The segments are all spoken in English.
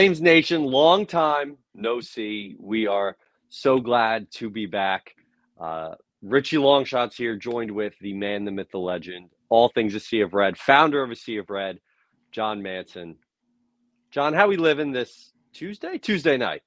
Flames Nation, long time no see. We are so glad to be back. Uh, Richie Longshots here, joined with the man, the myth, the legend, all things a sea of red, founder of a sea of red, John Manson. John, how we living this Tuesday? Tuesday night.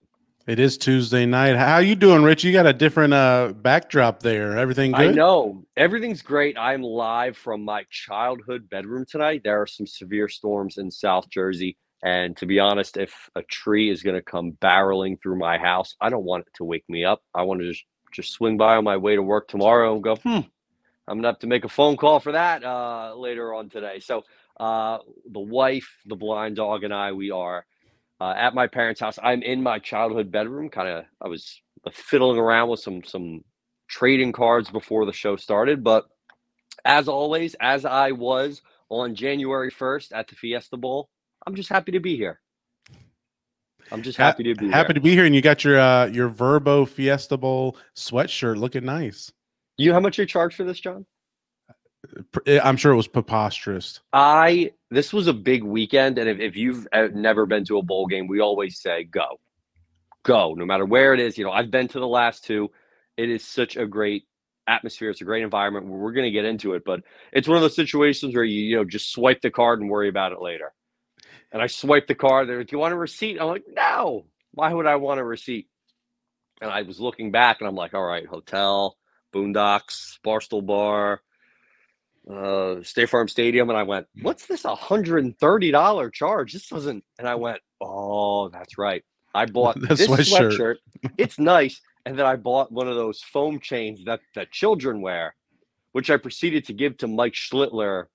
It is Tuesday night. How you doing, Rich? You got a different uh backdrop there. Everything good? I know. Everything's great. I'm live from my childhood bedroom tonight. There are some severe storms in South Jersey. And to be honest, if a tree is going to come barreling through my house, I don't want it to wake me up. I want to just, just swing by on my way to work tomorrow and go, hmm, I'm going to have to make a phone call for that uh, later on today. So uh, the wife, the blind dog, and I, we are uh, at my parents' house. I'm in my childhood bedroom. Kind of, I was fiddling around with some some trading cards before the show started. But as always, as I was on January 1st at the Fiesta Bowl, I'm just happy to be here. I'm just happy to be happy here. to be here, and you got your uh, your Vrbo Fiesta Bowl sweatshirt looking nice. You know how much you charge for this, John? Eh, I'm sure it was preposterous. I this was a big weekend, and if, if you've uh, never been to a bowl game, we always say go, go, no matter where it is. You know, I've been to the last two. It is such a great atmosphere. It's a great environment. We're going to get into it, but it's one of those situations where you you know just swipe the card and worry about it later. And I swiped the card. They're like, "Do you want a receipt?" I'm like, "No. Why would I want a receipt?" And I was looking back, and I'm like, "All right, hotel, Boondocks, Barstool Bar, uh, State Farm Stadium." And I went, "What's this $130 charge? This doesn't." And I went, "Oh, that's right. I bought this sweatshirt. sweatshirt. it's nice." And then I bought one of those foam chains that that children wear, which I proceeded to give to Mike Schlittler.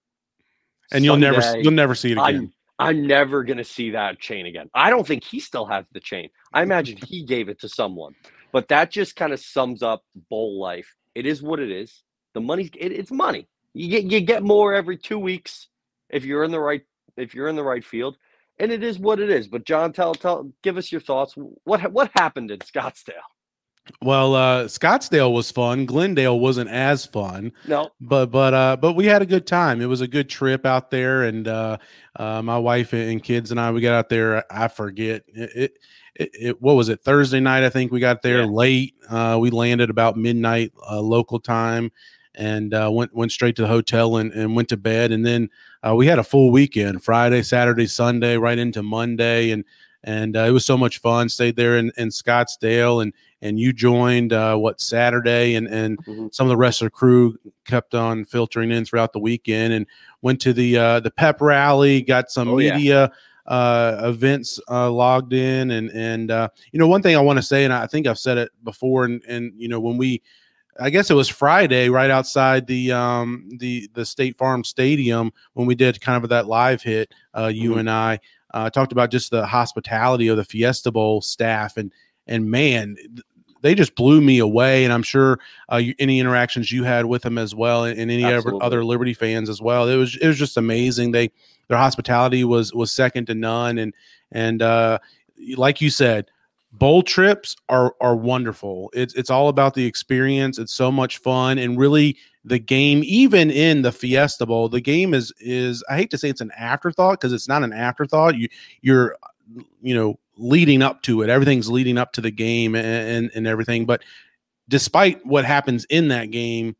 And you'll never you'll never see it again. I'm never gonna see that chain again. I don't think he still has the chain. I mm-hmm. imagine he gave it to someone. But that just kind of sums up bowl life. It is what it is. The money's it, it's money. You get you get more every two weeks if you're in the right if you're in the right field. And it is what it is. But John, tell tell give us your thoughts. What what happened in Scottsdale? Well, uh, Scottsdale was fun. Glendale wasn't as fun, No, but but uh, but we had a good time. It was a good trip out there, and uh, uh, my wife and kids and I we got out there. I forget it. it it, what was it Thursday night? I think we got there Yeah. late. Uh, we landed about midnight uh, local time, and uh, went went straight to the hotel and, and went to bed. And then uh, we had a full weekend: Friday, Saturday, Sunday, right into Monday, and and uh, it was so much fun. Stayed there in, in Scottsdale, and and you joined uh, what Saturday, and and Mhm. some of the rest of the crew kept on filtering in throughout the weekend, and went to the uh, the pep rally, got some Oh, yeah. media uh, events uh, logged in, and and uh, you know one thing I want to say, and I think I've said it before, and and you know when we. I guess it was Friday, right outside the um, the the State Farm Stadium, when we did kind of that live hit. Uh, you Mhm. and I uh, talked about just the hospitality of the Fiesta Bowl staff, and and man, they just blew me away. And I'm sure uh, you, any interactions you had with them as well, and, and any other, Absolutely. other Liberty fans as well. It was it was just amazing. They their hospitality was was second to none, and and uh, like you said, bowl trips are are wonderful. It's it's all about the experience. It's so much fun, and really the game, even in the Fiesta Bowl, the game is is I hate to say it's an afterthought because it's not an afterthought. You you're you know leading up to it. Everything's leading up to the game and and, and everything. But despite what happens in that game,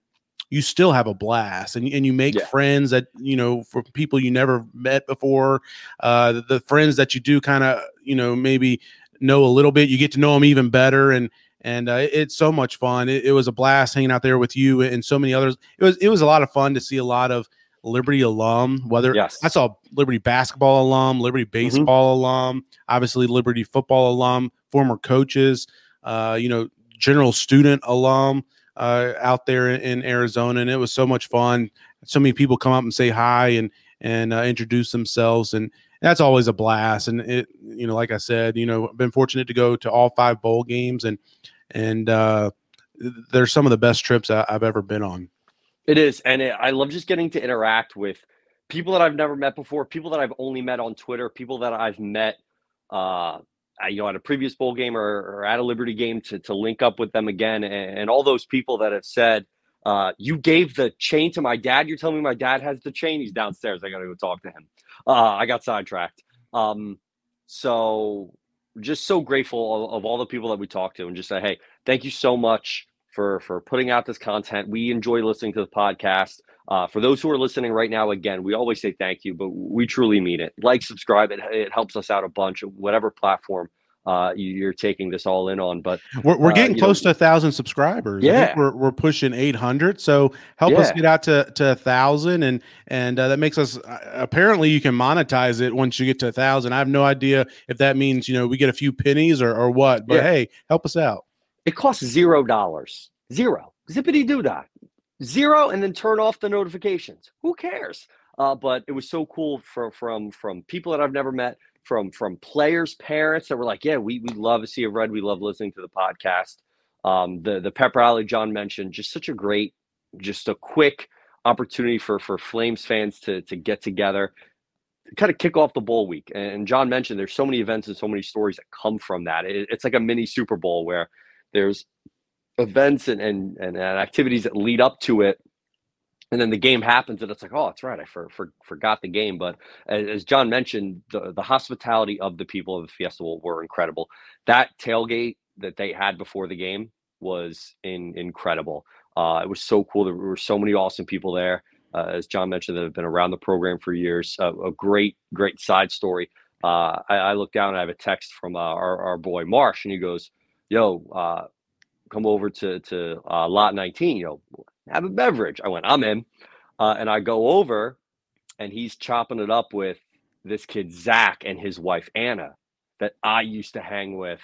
you still have a blast and, and you make Yeah. friends that you know for people you never met before uh the, the friends that you do kind of you know maybe know a little bit you get to know them even better and and uh, it's so much fun it, it was a blast hanging out there with you and so many others it was it was a lot of fun to see a lot of liberty alum whether Yes. i saw liberty basketball alum liberty baseball alum obviously liberty football alum former coaches uh you know general student alum uh, out there in, Arizona, and it was so much fun. So many people come up and say hi and and uh, introduce themselves, and that's always a blast. And it, you know, like I said, you know, I've been fortunate to go to all five bowl games, and and uh, they're some of the best trips I, I've ever been on. It is, and it, I love just getting to interact with people that I've never met before, people that I've only met on Twitter, people that I've met, uh, you know, at a previous bowl game or, or at a Liberty game to to link up with them again, and, and all those people that have said, uh, "You gave the chain to my dad." You're telling me my dad has the chain? He's downstairs. I got to go talk to him. Uh, I got sidetracked. Um, So just so grateful of, of all the people that we talked to and just say, hey, thank you so much for for putting out this content. We enjoy listening to the podcast. Uh, for those who are listening right now, again, we always say thank you, but we truly mean it. Like, subscribe, it, it helps us out a bunch, whatever platform uh, you're taking this all in on. But we're, we're uh, getting uh, close know, to a thousand subscribers. Yeah, we're, we're pushing 800. So help yeah. us get out to, to a thousand. And, and uh, that makes us uh, apparently you can monetize it once you get to a thousand. I have no idea if that means, you know, we get a few pennies or, or what, but yeah. hey, help us out. It costs zero dollars, zero zippity doo dah zero and then turn off the notifications. Who cares? Uh, but it was so cool from from from people that I've never met, from from players' parents that were like, "Yeah, we we love to see a red. We love listening to the podcast." Um, the the pep rally John mentioned, just such a great, just a quick opportunity for for Flames fans to to get together, kind of kick off the bowl week. And John mentioned there's so many events and so many stories that come from that. It, it's like a mini Super Bowl where there's events and, and, and, activities that lead up to it. And then the game happens and it's like oh that's right. I for, for, forgot the game. But as, john mentioned the, the hospitality of the people of the fiesta were incredible. That tailgate that they had before the game was in, incredible. Uh, it was so cool. There were so many awesome people there. Uh, as john mentioned that have been around the program for years. Uh, a great great side story. Uh, I, I, look down and i have a text from uh, our, our boy marsh and he goes yo uh, come over to to uh, lot 19 you know have a beverage. I went i'm in. Uh, and i go over and he's chopping it up with this kid zach and his wife anna that i used to hang with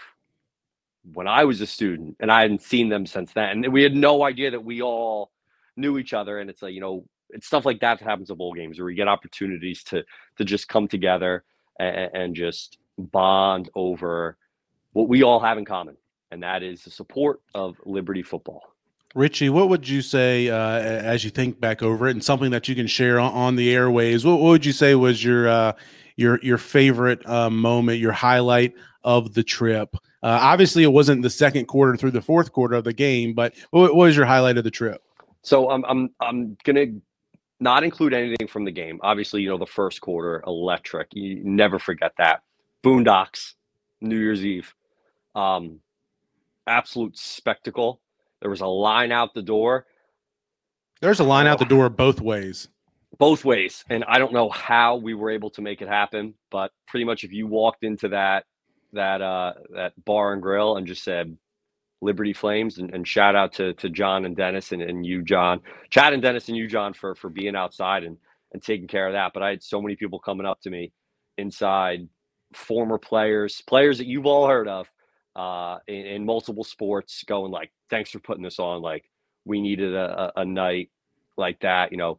when i was a student and i hadn't seen them since then. And we had no idea that we all knew each other and it's like you know it's stuff like that that happens at bowl games where we get opportunities to to just come together and, and just bond over what we all have in common and that is the support of Liberty football. Richie, what would you say uh, as you think back over it, and something that you can share on, on the airways? What, what, would you say was your uh, your your favorite uh, moment, your highlight of the trip? Uh, obviously, it wasn't the second quarter through the fourth quarter of the game, but what, what was your highlight of the trip? So I'm I'm I'm gonna not include anything from the game. Obviously, you know the first quarter, electric. You never forget that. Boondocks, New Year's Eve. Um, absolute spectacle. There was a line out the door. There's a line out the door both ways. Both ways. And I don't know how we were able to make it happen, but pretty much if you walked into that that uh that bar and grill and just said Liberty Flames and, and shout out to to John and Dennis and, and you, John. Chad and Dennis and you, John, for for being outside and and taking care of that. But I had so many people coming up to me inside, former players, players that you've all heard of, uh, in, in, multiple sports going like, thanks for putting this on. Like we needed a, a, night like that, you know,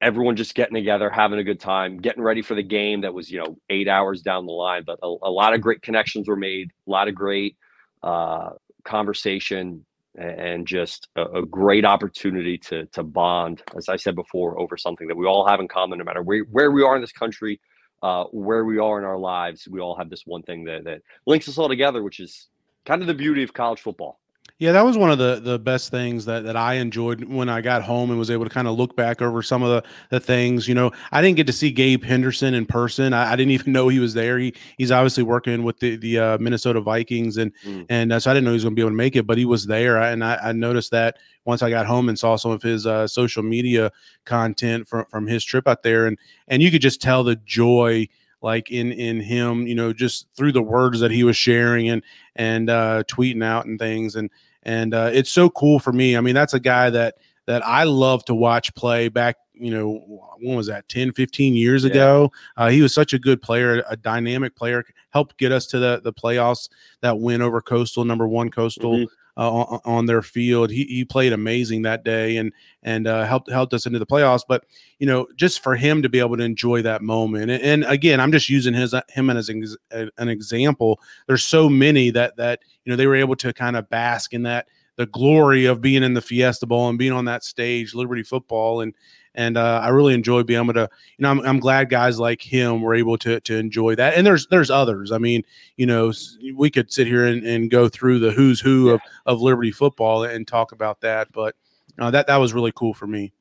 everyone just getting together, having a good time, getting ready for the game that was, you know, eight hours down the line, but a, a lot of great connections were made, a lot of great uh, conversation and just a, a, great opportunity to, to bond, as I said before, over something that we all have in common, no matter where, where we are in this country, uh, where we are in our lives, we all have this one thing that, that links us all together, which is kind of the beauty of college football. Yeah, that was one of the the best things that that I enjoyed when I got home and was able to kind of look back over some of the the things. You know, I didn't get to see Gabe Henderson in person. I, I didn't even know he was there. He he's obviously working with the the uh, Minnesota Vikings, and mm. and uh, so I didn't know he was going to be able to make it, but he was there, and I, I noticed that once I got home and saw some of his uh, social media content from from his trip out there, and and you could just tell the joy like in in him you know just through the words that he was sharing and and uh tweeting out and things and and uh it's so cool for me. I mean that's a guy that that i love to watch play back you know when was that 10 15 years yeah. ago uh, he was such a good player a dynamic player helped get us to the the playoffs that win over coastal number one coastal mm-hmm uh, on, on, their field. He, he played amazing that day and and uh, helped helped us into the playoffs. But you know, just for him to be able to enjoy that moment, and, and again, I'm just using his him as an, an example. There's so many that that you know they were able to kind of bask in that the glory of being in the Fiesta Bowl and being on that stage, Liberty football, and and uh, I really enjoy being able to, you know, I'm, I'm glad guys like him were able to to enjoy that. And there's there's others. I mean, you know, we could sit here and, and go through the who's who yeah. of of Liberty football and talk about that, but uh, that that was really cool for me.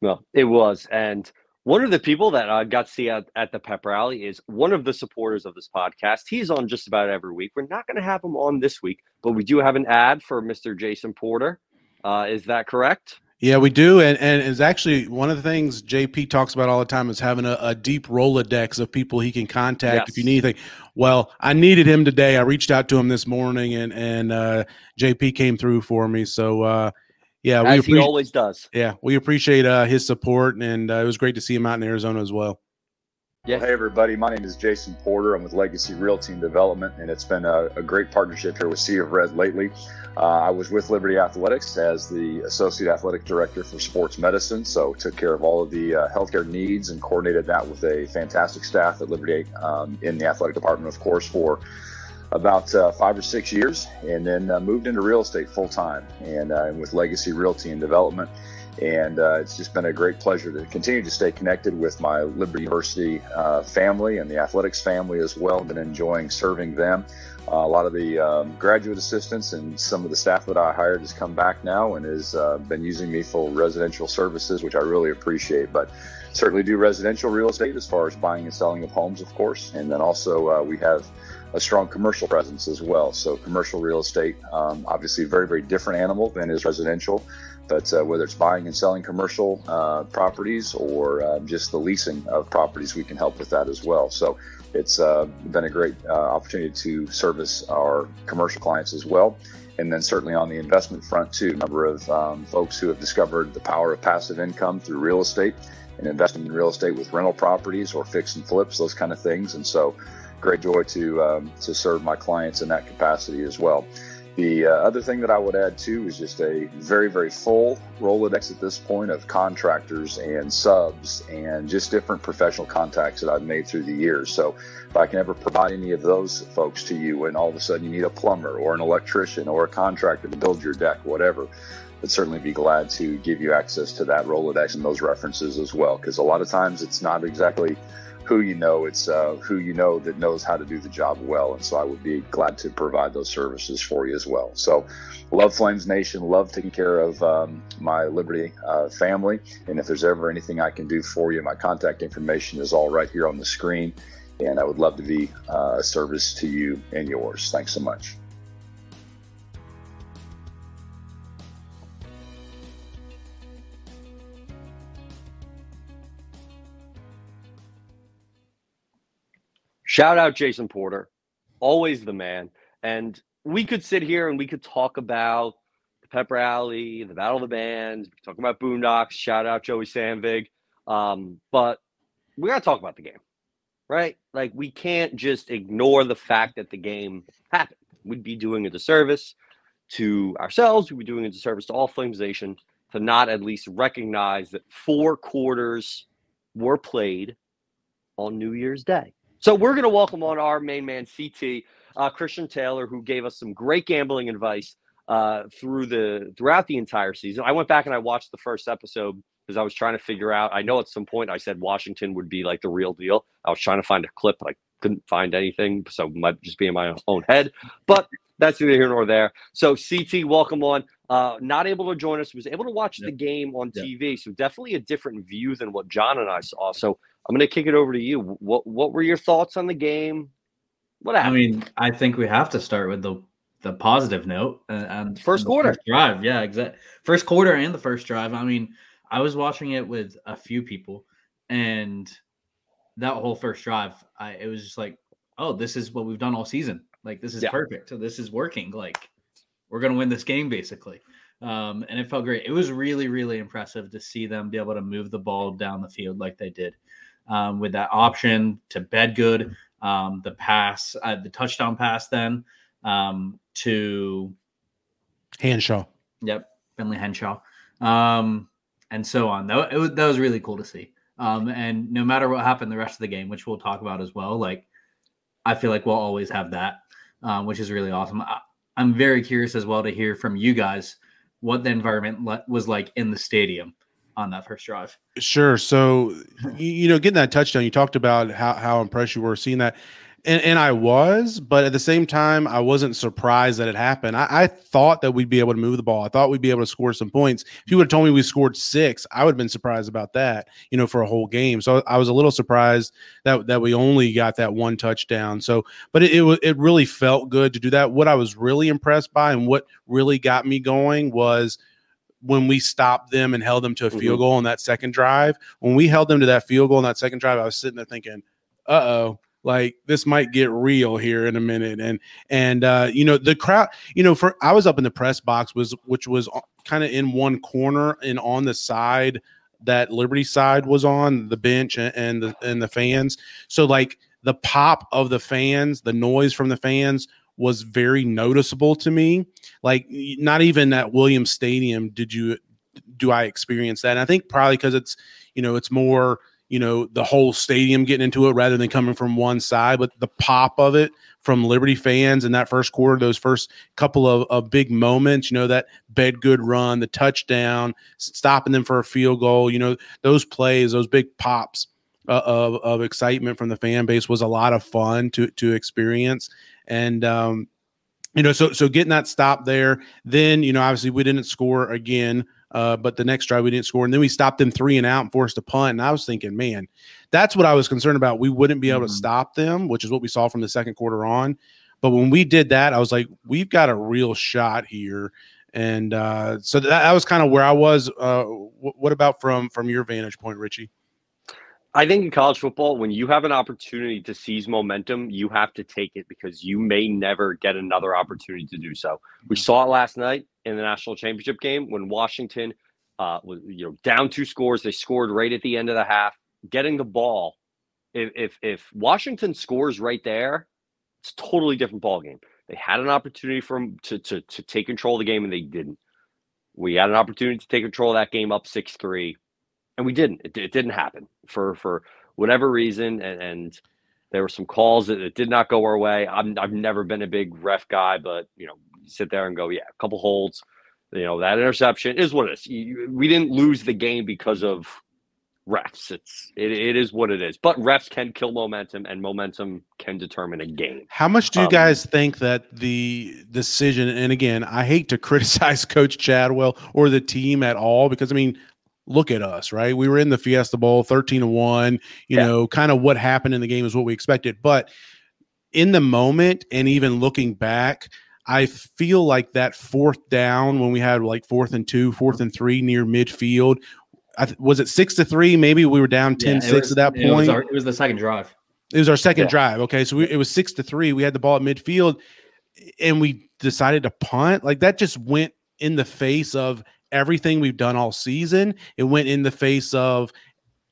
Well, it was, and one of the people that I got to see at, at the pep rally is one of the supporters of this podcast. He's on just about every week. We're not going to have him on this week, but we do have an ad for Mr. Jason Porter. Uh, is that correct? Yeah, we do, and and it's actually one of the things JP talks about all the time is having a, a deep Rolodex of people he can contact yes. if you need anything. Well, I needed him today. I reached out to him this morning, and and uh, JP came through for me. So uh, yeah, As we he always does. Yeah, we appreciate uh, his support, and uh, it was great to see him out in Arizona as well. Yeah. Hey, everybody. My name is Jason Porter. I'm with Legacy Real Team Development, and it's been a, a great partnership here with Sea of Red lately. Uh, I was with Liberty Athletics as the Associate Athletic Director for Sports Medicine, so took care of all of the uh, healthcare needs and coordinated that with a fantastic staff at Liberty um, in the athletic department, of course, for about uh, five or six years, and then uh, moved into real estate full time and uh, with Legacy Realty and Development. And uh, it's just been a great pleasure to continue to stay connected with my Liberty University uh, family and the athletics family as well. Been enjoying serving them. Uh, a lot of the um, graduate assistants and some of the staff that I hired has come back now and has been using me for residential services, which I really appreciate. But certainly do residential real estate as far as buying and selling of homes, of course. And then also we have a strong commercial presence as well. So commercial real estate, um, obviously, a very very different animal than is residential. But uh, whether it's buying and selling commercial uh, properties or uh, just the leasing of properties, we can help with that as well. So it's uh, been a great uh, opportunity to service our commercial clients as well. And then certainly on the investment front too, a number of um, folks who have discovered the power of passive income through real estate and investing in real estate with rental properties or fix and flips, those kind of things. And so great joy to um, to serve my clients in that capacity as well. The uh, other thing that I would add too is just a very very full Rolodex at this point of contractors and subs and just different professional contacts that I've made through the years. So if I can ever provide any of those folks to you, and all of a sudden you need a plumber or an electrician or a contractor to build your deck, whatever. I'd certainly be glad to give you access to that Rolodex and those references as well, because a lot of times it's not exactly who you know, it's uh, who you know that knows how to do the job well. And so I would be glad to provide those services for you as well. So, love Flames Nation, love taking care of um, my Liberty uh, family. And if there's ever anything I can do for you, my contact information is all right here on the screen. And I would love to be uh, a service to you and yours. Thanks so much. Shout out Jason Porter, always the man. And we could sit here and we could talk about the pep rally, the battle of the bands, talk about Boondocks. Shout out Joey Sandvig. Um, but we got to talk about the game, right? Like we can't just ignore the fact that the game happened. We'd be doing a disservice to ourselves. We'd be doing a disservice to all Flames Nation to not at least recognize that four quarters were played on New Year's Day. So we're going to welcome on our main man, CT uh, Christian Taylor, who gave us some great gambling advice uh, through the throughout the entire season. I went back and I watched the first episode because I was trying to figure out. I know at some point I said Washington would be like the real deal. I was trying to find a clip, but I couldn't find anything, so might just be in my own head. But that's neither here nor there. So CT, welcome on. Uh, not able to join us, was able to watch yep. the game on yep. TV. So definitely a different view than what John and I saw. So I'm going to kick it over to you. What what were your thoughts on the game? What happened? I mean, I think we have to start with the the positive note and, and first quarter first drive. Yeah, exactly. First quarter and the first drive. I mean, I was watching it with a few people, and that whole first drive, I it was just like, oh, this is what we've done all season. Like this is yeah. perfect. So this is working. Like we're gonna win this game basically. Um, and it felt great. It was really, really impressive to see them be able to move the ball down the field like they did um, with that option to Bedgood, um, the pass, uh, the touchdown pass, then um, to Henshaw. Yep, Finley Henshaw, um, and so on. That, was, that was really cool to see. Um, and no matter what happened the rest of the game, which we'll talk about as well, like I feel like we'll always have that, um, which is really awesome. I, I'm very curious as well to hear from you guys what the environment le- was like in the stadium on that first drive. Sure. So, you know, getting that touchdown, you talked about how, how impressed you were seeing that. And, and I was, but at the same time, I wasn't surprised that it happened. I, I, thought that we'd be able to move the ball. I thought we'd be able to score some points. If you would have told me we scored six, I would have been surprised about that, you know, for a whole game. So I was a little surprised that that we only got that one touchdown. So, but it, it, it really felt good to do that. What I was really impressed by and what really got me going was when we stopped them and held them to a field mm-hmm. goal on that second drive. When we held them to that field goal on that second drive, I was sitting there thinking, uh oh like this might get real here in a minute and and uh you know the crowd you know for i was up in the press box was which was kind of in one corner and on the side that liberty side was on the bench and, the and the fans. So like the pop of the fans the noise from the fans was very noticeable to me. Like not even at williams stadium did you do i experience that. And i think probably because it's you know it's more you know the whole stadium getting into it rather than coming from one side but the pop of it from liberty fans in that first quarter those first couple of, of big moments you know that bedgood run the touchdown stopping them for a field goal you know those plays those big pops uh, of, of excitement from the fan base was a lot of fun to to experience. And um you know so so getting that stop there then you know obviously we didn't score again uh, but the next drive we didn't score, and then we stopped them three and out and forced a punt. And I was thinking, man, that's what I was concerned about. We wouldn't be able mm-hmm. to stop them, which is what we saw from the second quarter on. But when we did that, I was like, we've got a real shot here. And uh, so that, that was kind of where I was. Uh, w- what about from from your vantage point, Richie? I think in college football, when you have an opportunity to seize momentum, you have to take it because you may never get another opportunity to do so. We mm-hmm. saw it last night in the national championship game when Washington uh, was you know down two scores. They scored right at the end of the half, getting the ball. If if, if Washington scores right there, it's a totally different ball game. They had an opportunity for them to, to to take control of the game and they didn't. We had an opportunity to take control of that game up six three, and we didn't. It, it didn't happen for for whatever reason, and, and there were some calls that, that did not go our way. I'm, I've never been a big ref guy, but you know sit there and go, yeah, a couple holds. You know, that interception is what it is. You, we didn't lose the game because of refs. It's it, it is what it is. But refs can kill momentum, and momentum can determine a game. How much do you um, guys think that the decision? And again, I hate to criticize Coach Chadwell or the team at all because I mean, look at us, right? We were in the Fiesta Bowl, thirteen to one. You yeah. know, kind of what happened in the game is what we expected, but in the moment, and even looking back I feel like that fourth down when we had like fourth and two, fourth and three near midfield. Th- was it six to three? Maybe we were down 10 yeah, 6 was, at that point. It was, our, it was, the second drive. It was our second yeah. drive. Okay. So we, it was six to three. We had the ball at midfield and we decided to punt. Like that just went in the face of everything we've done all season. It went in the face of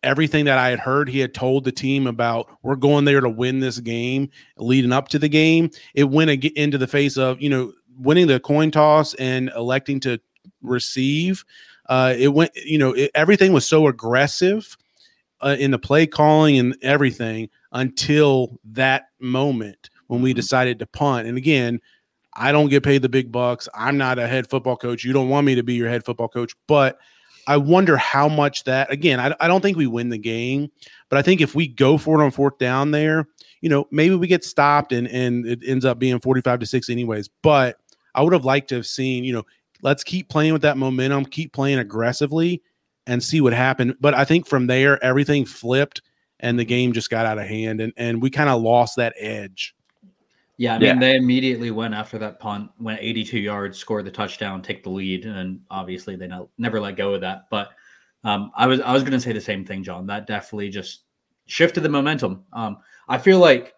everything that I had heard he had told the team about we're going there to win this game leading up to the game. It went into the face of, you know, winning the coin toss and electing to receive. Uh, it went, you know, it, everything was so aggressive uh, in the play calling and everything until that moment when we mm-hmm. decided to punt. And again, I don't get paid the big bucks. I'm not a head football coach. You don't want me to be your head football coach, but – I wonder how much that again, I, I don't think we win the game, but I think if we go for it on fourth down there, you know, maybe we get stopped and and it ends up being 45 to 6 anyways. But I would have liked to have seen, you know, let's keep playing with that momentum, keep playing aggressively and see what happened. But I think from there everything flipped and the game just got out of hand and, and we kind of lost that edge. Yeah, I mean, yeah. they immediately went after that punt, went 82 yards, scored the touchdown, take the lead, and obviously they never let go of that. But um, I was I was going to say the same thing, John. That definitely just shifted the momentum. Um, I feel like,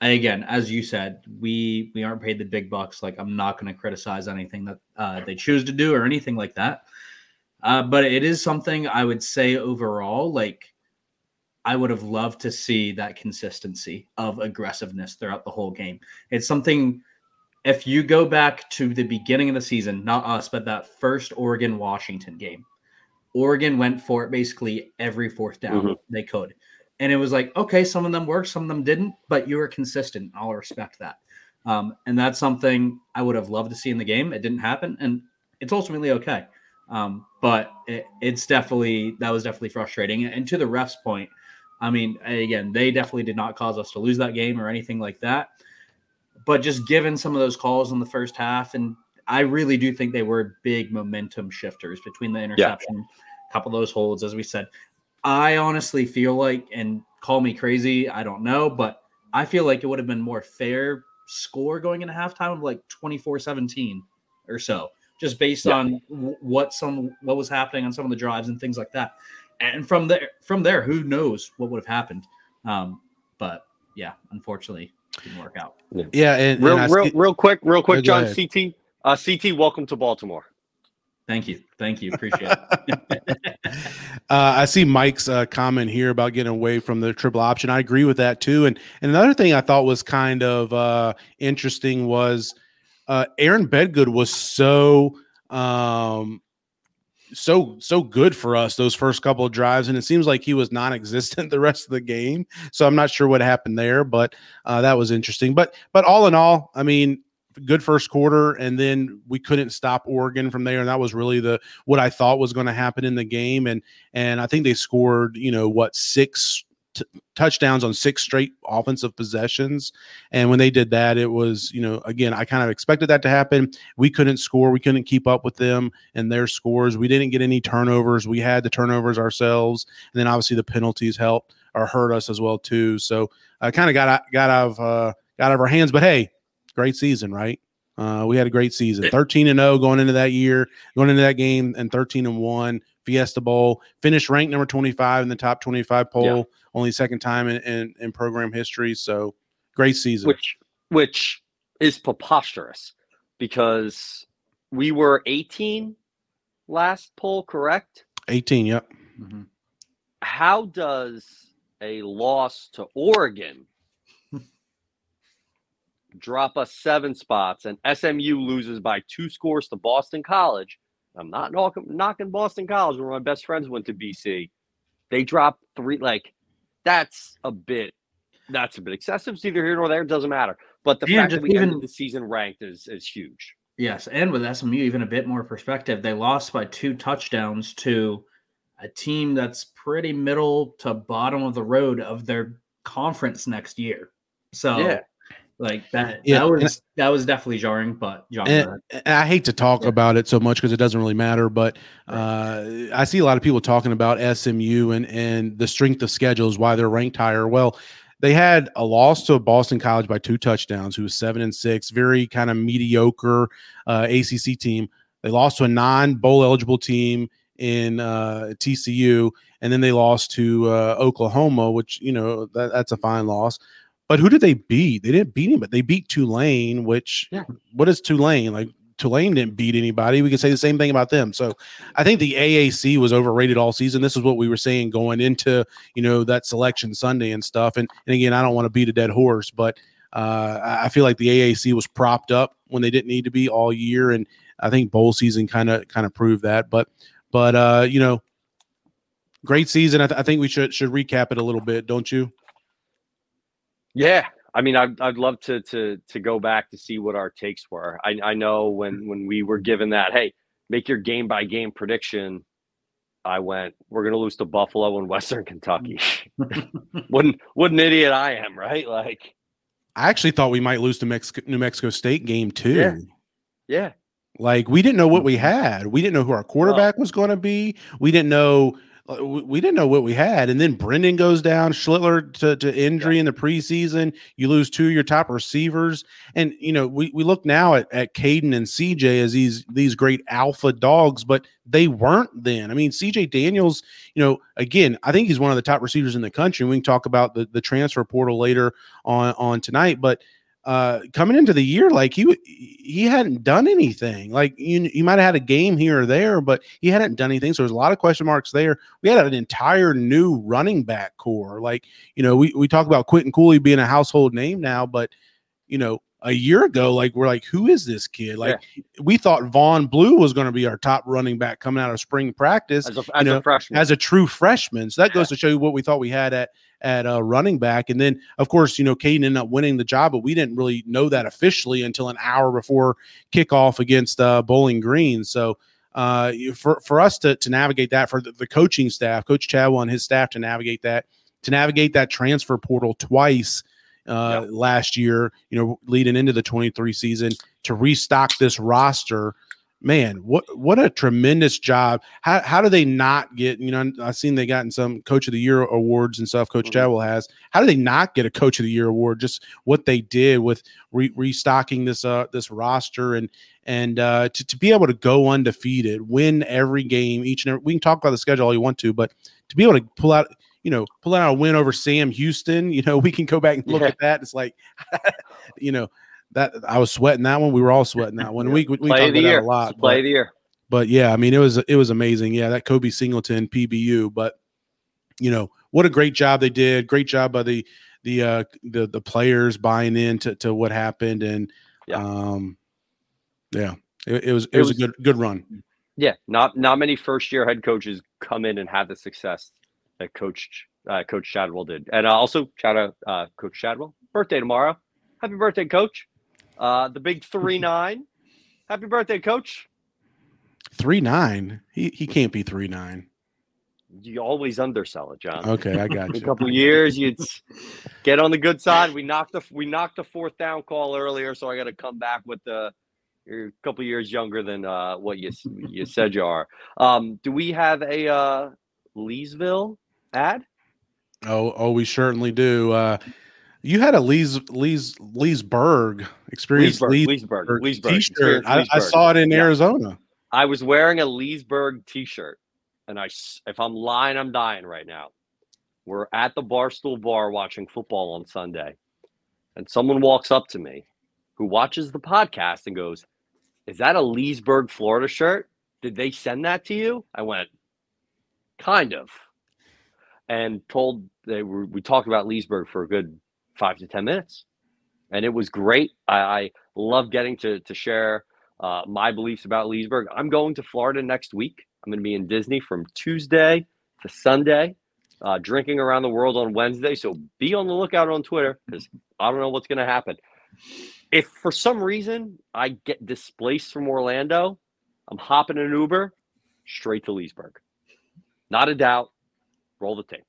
again, as you said, we we aren't paid the big bucks. Like I'm not going to criticize anything that uh, they choose to do or anything like that. Uh, but it is something I would say overall, like I would have loved to see that consistency of aggressiveness throughout the whole game. It's something if you go back to the beginning of the season, not us, but that first Oregon Washington game, Oregon went for it basically every fourth down mm-hmm. they could. And it was like, okay, some of them worked, some of them didn't, but you were consistent. I'll respect that. Um, and that's something I would have loved to see in the game. It didn't happen, and it's ultimately okay. Um, but it, it's definitely that was definitely frustrating. And to the refs' point, I mean, again, they definitely did not cause us to lose that game or anything like that. But just given some of those calls in the first half, and I really do think they were big momentum shifters between the interception, yeah. a couple of those holds, as we said. I honestly feel like, and call me crazy, I don't know, but I feel like it would have been more fair score going into halftime of like 24 17 or so, just based yeah. on what some what was happening on some of the drives and things like that. And from there, from there, who knows what would have happened? Um, but yeah, unfortunately, didn't work out. Yeah, yeah and, real, and real, see- real quick, real quick, John CT, uh, CT, welcome to Baltimore. Thank you. Thank you. Appreciate it. uh, I see Mike's uh, comment here about getting away from the triple option. I agree with that too. And, and another thing I thought was kind of uh, interesting was uh, Aaron Bedgood was so um, so so good for us those first couple of drives, and it seems like he was non-existent the rest of the game. So I'm not sure what happened there, but uh, that was interesting. But but all in all, I mean, good first quarter and then we couldn't stop Oregon from there and that was really the what I thought was going to happen in the game and and I think they scored you know what six t- touchdowns on six straight offensive possessions. And when they did that it was you know again I kind of expected that to happen. We couldn't score. We couldn't keep up with them and their scores. We didn't get any turnovers. We had the turnovers ourselves. And then obviously the penalties helped or hurt us as well too. So I kind of got got out of uh, got out of our hands. But hey great season, right? Uh, we had a great season, 13 and 0 going into that year, going into that game, and 13 and 1. Fiesta Bowl finished ranked number 25 in the top 25 poll, yeah. Only second time in, in, in, program history. So great season. Which, which is preposterous because we were 18 last poll, correct? 18, yep. Mm-hmm. How does a loss to Oregon drop us seven spots, and SMU loses by two scores to Boston College. I'm not knocking, knocking Boston College, where my best friends went to BC. They dropped three. Like that's a bit. That's a bit excessive. It's either here or there. It doesn't matter. But the fact that we even, ended the season ranked is is huge. Yes, and with SMU, even a bit more perspective, they lost by two touchdowns to a team that's pretty middle to bottom of the road of their conference next year. So yeah. Like that, yeah, that was that was definitely jarring. But and I hate to talk yeah. about it so much because it doesn't really matter. But uh, I see a lot of people talking about SMU and and the strength of schedules, why they're ranked higher. Well, they had a loss to Boston College by two touchdowns, who was seven and six, very kind of mediocre uh, ACC team. They lost to a non-bowl eligible team in uh, TCU, and then they lost to uh, Oklahoma, which you know that, that's a fine loss. But who did they beat? They didn't beat him, but they beat Tulane, which yeah. what is Tulane? Like Tulane didn't beat anybody. We can say the same thing about them. So I think the AAC was overrated all season. This is what we were saying going into, you know, that selection Sunday and stuff. And and again, I don't want to beat a dead horse, but uh, I feel like the AAC was propped up when they didn't need to be all year. And I think bowl season kind of kind of proved that. But but uh, you know, great season. I, th- I think we should should recap it a little bit, don't you? Yeah, I mean, I'd, I'd love to to to go back to see what our takes were. I, I know when when we were given that, hey, make your game by game prediction. I went, we're gonna lose to Buffalo and Western Kentucky. what what an idiot I am, right? Like, I actually thought we might lose to Mexico, New Mexico State game too. Yeah. yeah. Like we didn't know what we mm-hmm. had. We didn't know who our quarterback was going to be. We didn't know we didn't know what we had. And then Brendan goes down, Schlittler to, to injury yeah. in the preseason. You lose two of your top receivers. And, you know, we, we look now at, at Kaidon and CJ as these these great alpha dogs, but they weren't then. I mean, CJ Daniels, you know, again, I think he's one of the top receivers in the country. We can talk about the, the transfer portal later on, on tonight, but – uh coming into the year like he he hadn't done anything. Like you, you might have had a game here or there but he hadn't done anything. So there's a lot of question marks there. We had an entire new running back core. Like you know we, we talk about quinton cooley being a household name now but you know a year ago like we're like who is this kid? Like yeah. we thought vaughn blue was going to be our top running back coming out of spring practice as a, as know, a freshman. as a true freshman. So that goes to show you what we thought we had at at uh, running back. And then, of course, you know, Kaidon ended up winning the job, but we didn't really know that officially until an hour before kickoff against uh, Bowling Green. So, uh, for for us to to navigate that, for the, the coaching staff, Coach Chadwell and his staff to navigate that, to navigate that transfer portal twice uh, Yep. last year, you know, leading into the 23 season to restock this roster. Man, what what a tremendous job! How how do they not get? You know, I've seen they gotten some Coach of the Year awards and stuff. Coach Mhm. Chadwell has. How do they not get a Coach of the Year award? Just what they did with re- restocking this uh this roster and and uh, to to be able to go undefeated, win every game each and every. We can talk about the schedule all you want to, but to be able to pull out you know, pulling out a win over Sam Houston, you know, we can go back and look Yeah. at that. It's like, you know, that I was sweating that one. We were all sweating that one. We we, we play the about year. that a lot. It's play but- of the year. but yeah, I mean, it was it was amazing. Yeah, that Kobe Singleton PBU. But you know, what a great job they did. Great job by the the uh the the players buying into to what happened and Yeah. um yeah, it, it was it, It was, a good good run. Yeah, not not many first year head coaches come in and have the success that Coach uh, Coach Chadwell did, and uh, also shout out uh, Coach Chadwell. Birthday tomorrow. Happy birthday, Coach. Uh, the big three nine. Happy birthday, Coach. Three nine. He he can't be three nine. You always undersell it, John. Okay, I got In a you. couple years, you'd get on the good side. We knocked the we knocked the fourth down call earlier, so I got to come back with the. You're a couple years younger than uh, what you you said you are. Um, do we have a uh, Leesville ad? Oh, oh, we certainly do. Uh, you had a Lees Lees Leesburg experience. Leesburg, Leesburg, Leesburg, Leesburg. T-shirt. I, I saw it in Yeah. Arizona. I was wearing a Leesburg T-shirt, and I, if I'm lying, I'm dying right now. We're at the Barstool Bar watching football on Sunday, and someone walks up to me, who watches the podcast, and goes, "Is that a Leesburg, Florida shirt? Did they send that to you?" I went, "Kind of," and told they were. We talked about Leesburg for a good five to ten minutes, and it was great. I, I love getting to to share uh, my beliefs about Leesburg. I'm going to Florida next week. I'm going to be in Disney from Tuesday to Sunday, uh, drinking around the world on Wednesday. So be on the lookout on Twitter because I don't know what's going to happen. If for some reason I get displaced from Orlando, I'm hopping an Uber straight to Leesburg. Not a doubt. Roll the tape.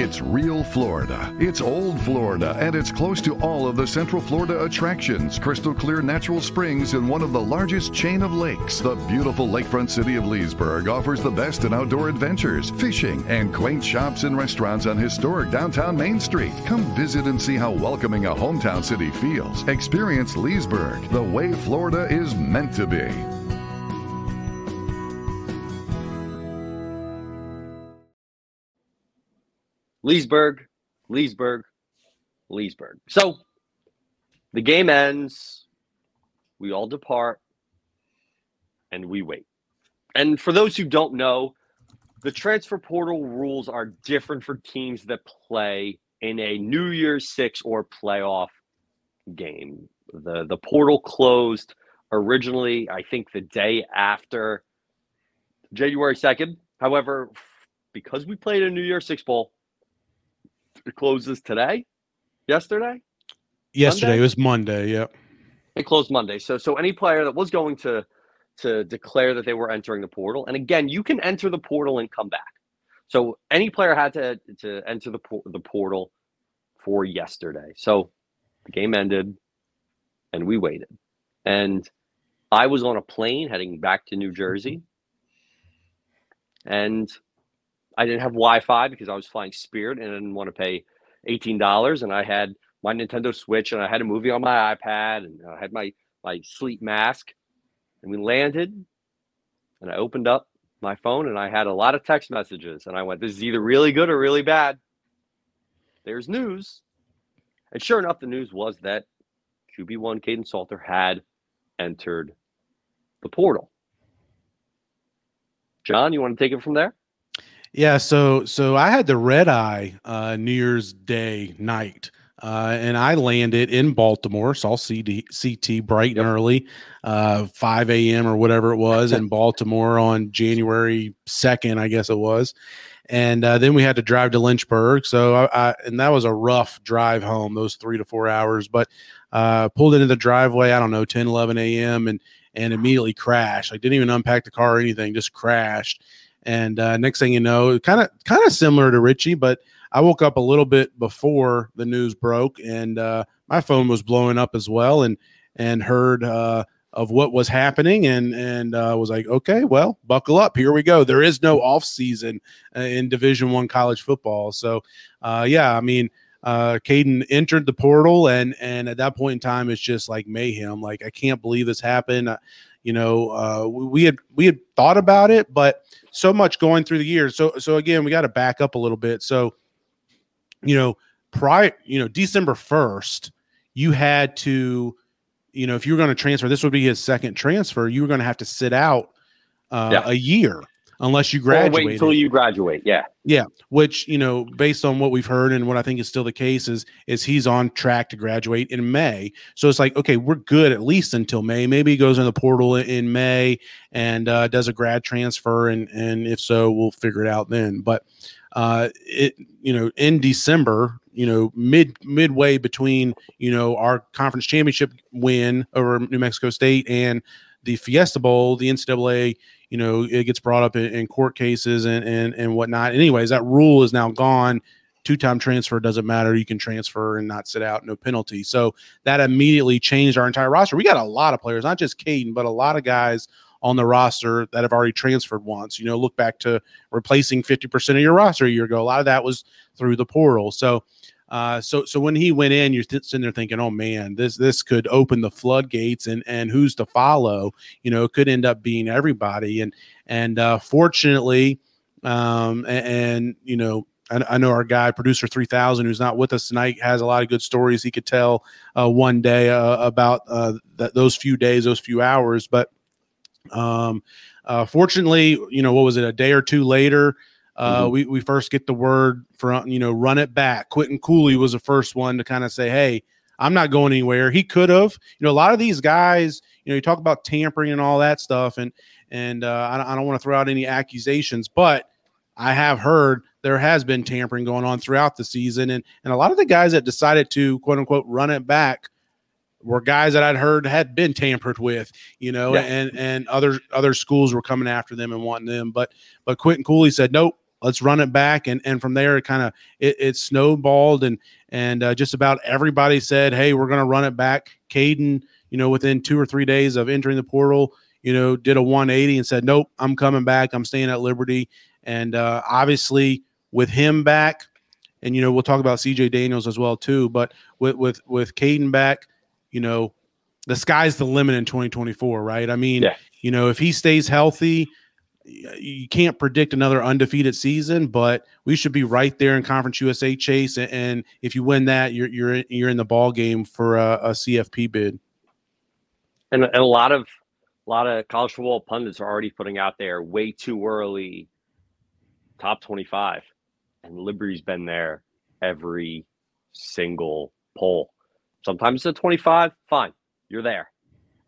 It's real Florida. It's old Florida, and it's close to all of the Central Florida attractions. Crystal clear natural springs in one of the largest chain of lakes. The beautiful lakefront city of Leesburg offers the best in outdoor adventures, fishing, and quaint shops and restaurants on historic downtown Main Street. Come visit and see how welcoming a hometown city feels. Experience Leesburg the way Florida is meant to be. Leesburg, Leesburg, Leesburg. So the game ends, we all depart, and we wait. And for those who don't know, the transfer portal rules are different for teams that play in a New Year's Six or playoff game. The the portal closed originally, I think, the day after January 2nd. However, because we played a New Year's Six Bowl, it closes today, yesterday. Yesterday Monday? it was Monday. Yep. It closed Monday. So so any player that was going to to declare that they were entering the portal, and again, you can enter the portal and come back. So any player had to to enter the the portal for yesterday. So the game ended, and we waited, and I was on a plane heading back to New Jersey, mm-hmm. and I didn't have Wi-Fi because I was flying Spirit and I didn't want to pay eighteen dollars, and I had my Nintendo Switch and I had a movie on my iPad and I had my my sleep mask and we landed and I opened up my phone and I had a lot of text messages and I went this is either really good or really bad. There's news. And sure enough the news was that QB1 Kaidon Salter had entered the portal. John, you want to take it from there? Yeah, so so I had the red eye uh, New Year's Day night, uh, and I landed in Baltimore. Saw CD, CT bright and Yep. early, uh, five a.m. or whatever it was in Baltimore on January second, I guess it was. And uh, then we had to drive to Lynchburg. So I, I and that was a rough drive home, those three to four hours. But uh, pulled into the driveway, I don't know, 10, 11 a.m. and and immediately crashed. I didn't even unpack the car or anything, just crashed And uh, next thing you know, kind of kind of similar to Richie, but I woke up a little bit before the news broke, and uh, my phone was blowing up as well, and and heard uh, of what was happening, and and uh, was like, okay, well, buckle up, here we go. There is no off season uh, in Division One college football, so uh, yeah, I mean. Uh, Kaidon entered the portal, and and at that point in time, it's just like mayhem. Like I can't believe this happened. You know, uh, we, we had we had thought about it, but so much going through the years. So so again, we got to back up a little bit. So you know, prior, you know, December 1st, you had to, you know, if you were going to transfer, this would be his second transfer, you were going to have to sit out uh, yeah. a year unless you graduate. wait until you graduate. Yeah. Yeah. Which, you know, based on what we've heard and what I think is still the case is, is he's on track to graduate in May. So it's like, okay, we're good at least until May. Maybe he goes in the portal in May and uh, does a grad transfer. And, and if so, we'll figure it out then. But, uh, it you know in December, you know mid midway between you know our conference championship win over New Mexico State and the Fiesta Bowl, the NCAA, you know, it gets brought up in, in court cases and and and whatnot. Anyways, that rule is now gone two time transfer doesn't matter. You can transfer and not sit out, no penalty. So that immediately changed our entire roster. We got a lot of players, not just Kaidon, but a lot of guys on the roster that have already transferred once. You know, look back to replacing 50% of your roster a year ago. A lot of that was through the portal. So, uh, so so when he went in, you're sitting there thinking, "Oh man, this this could open the floodgates, and and who's to follow?" You know, it could end up being everybody. And and uh, fortunately, um, and, and you know, I, know our guy, producer 3000, who's not with us tonight, has a lot of good stories he could tell uh, one day uh, about uh, th- those few days, those few hours. But um, uh, fortunately, you know, what was it, a day or two later? Uh, mm-hmm. we, we first get the word from, you know, run it back. Quinton Cooley was the first one to kind of say, hey, I'm not going anywhere. He could have, you know, a lot of these guys, you know, you talk about tampering and all that stuff, and and uh, I, I don't want to throw out any accusations, but I have heard there has been tampering going on throughout the season, and and a lot of the guys that decided to quote unquote run it back were guys that I'd heard had been tampered with, you know, yeah. and and other other schools were coming after them and wanting them. But but Quinton Cooley said, nope, let's run it back, and and from there it kind of it, it, snowballed, and and uh, just about everybody said, hey, we're going to run it back. Kaidon, you know, within two or three days of entering the portal, you know, did a 180 and said, nope, I'm coming back. I'm staying at Liberty, and uh, obviously with him back. And you know we'll talk about C.J. Daniels as well too, but with with with Kaidon back, you know, the sky's the limit in 2024, right? I mean, yeah. you know, if he stays healthy, you can't predict another undefeated season, but we should be right there in Conference USA chase. And if you win that, you're you're you're in the ball game for a, a CFP bid. And, and a lot of a lot of college football pundits are already putting out there way too early top 25 and liberty's been there every single poll Sometimes it's a 25, fine, you're there.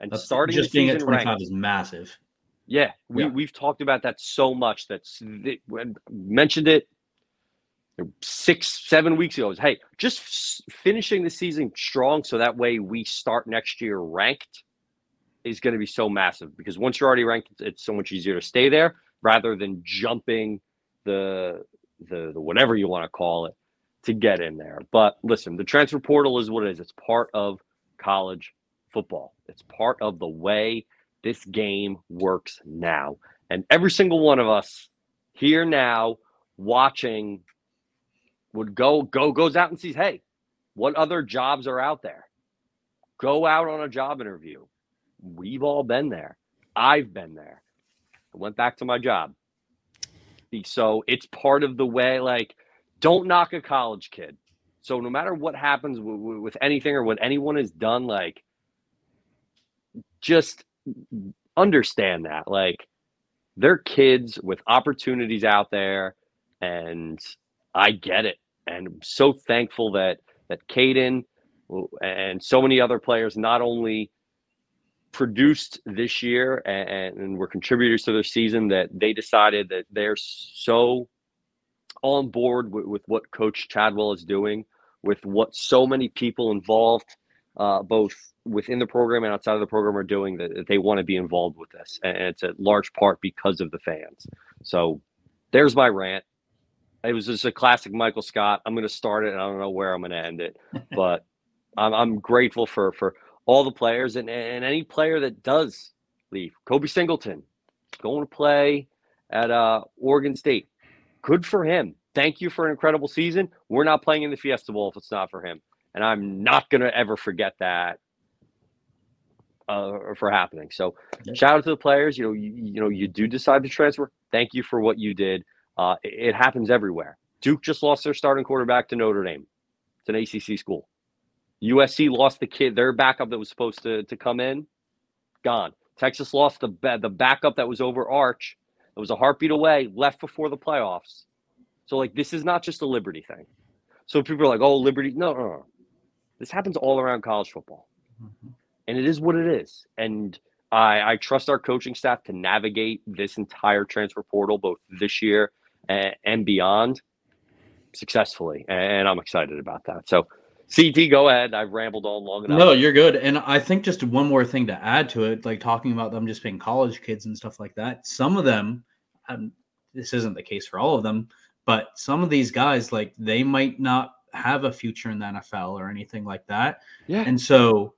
And That's starting just being at 25 ranked, is massive. Yeah, we, yeah. we've talked about that so much. That's when mentioned it six, seven weeks ago. Was hey, just f- finishing the season strong, so that way we start next year ranked is going to be so massive because once you're already ranked, it's so much easier to stay there rather than jumping the the, the whatever you want to call it to get in there. But listen, the transfer portal is what it is. It's part of college football. It's part of the way this game works now. And every single one of us here now watching would go go goes out and sees, hey, what other jobs are out there? Go out on a job interview. We've all been there. I've been there. I went back to my job. So it's part of the way, like don't knock a college kid. So no matter what happens with, with anything or what anyone has done, like just understand that like they're kids with opportunities out there and I get it. And I'm so thankful that that Kaidon and so many other players not only produced this year and, and were contributors to their season that they decided that they're so on board with, with what Coach Chadwell is doing, with what so many people involved, uh, both within the program and outside of the program, are doing. That, that they want to be involved with this, and it's a large part because of the fans. So there's my rant. It was just a classic Michael Scott. I'm going to start it, and I don't know where I'm going to end it, but I'm, I'm grateful for for all the players and, and any player that does leave. Kobe Singleton going to play at uh, Oregon State. Good for him. Thank you for an incredible season. We're not playing in the Fiesta Bowl if it's not for him, and I'm not going to ever forget that uh, for happening. So, yeah. shout out to the players. You know, you, you know, you do decide to transfer. Thank you for what you did. Uh, it, it happens everywhere. Duke just lost their starting quarterback to Notre Dame. It's an ACC school. USC lost the kid, their backup that was supposed to, to come in, gone. Texas lost the the backup that was over Arch. It was a heartbeat away, left before the playoffs. So like this is not just a Liberty thing. So people are like, "Oh, Liberty." No, no, no. This happens all around college football, mm-hmm. And it is what it is. And I, I trust our coaching staff to navigate this entire transfer portal, both this year and, and beyond, successfully. And I'm excited about that. So CT, go ahead. I've rambled on long enough. No, you're good. And I think just one more thing to add to it, like talking about them just being college kids and stuff like that. Some of them, um, this isn't the case for all of them, but some of these guys, like they might not have a future in the NFL or anything like that. Yeah. And so,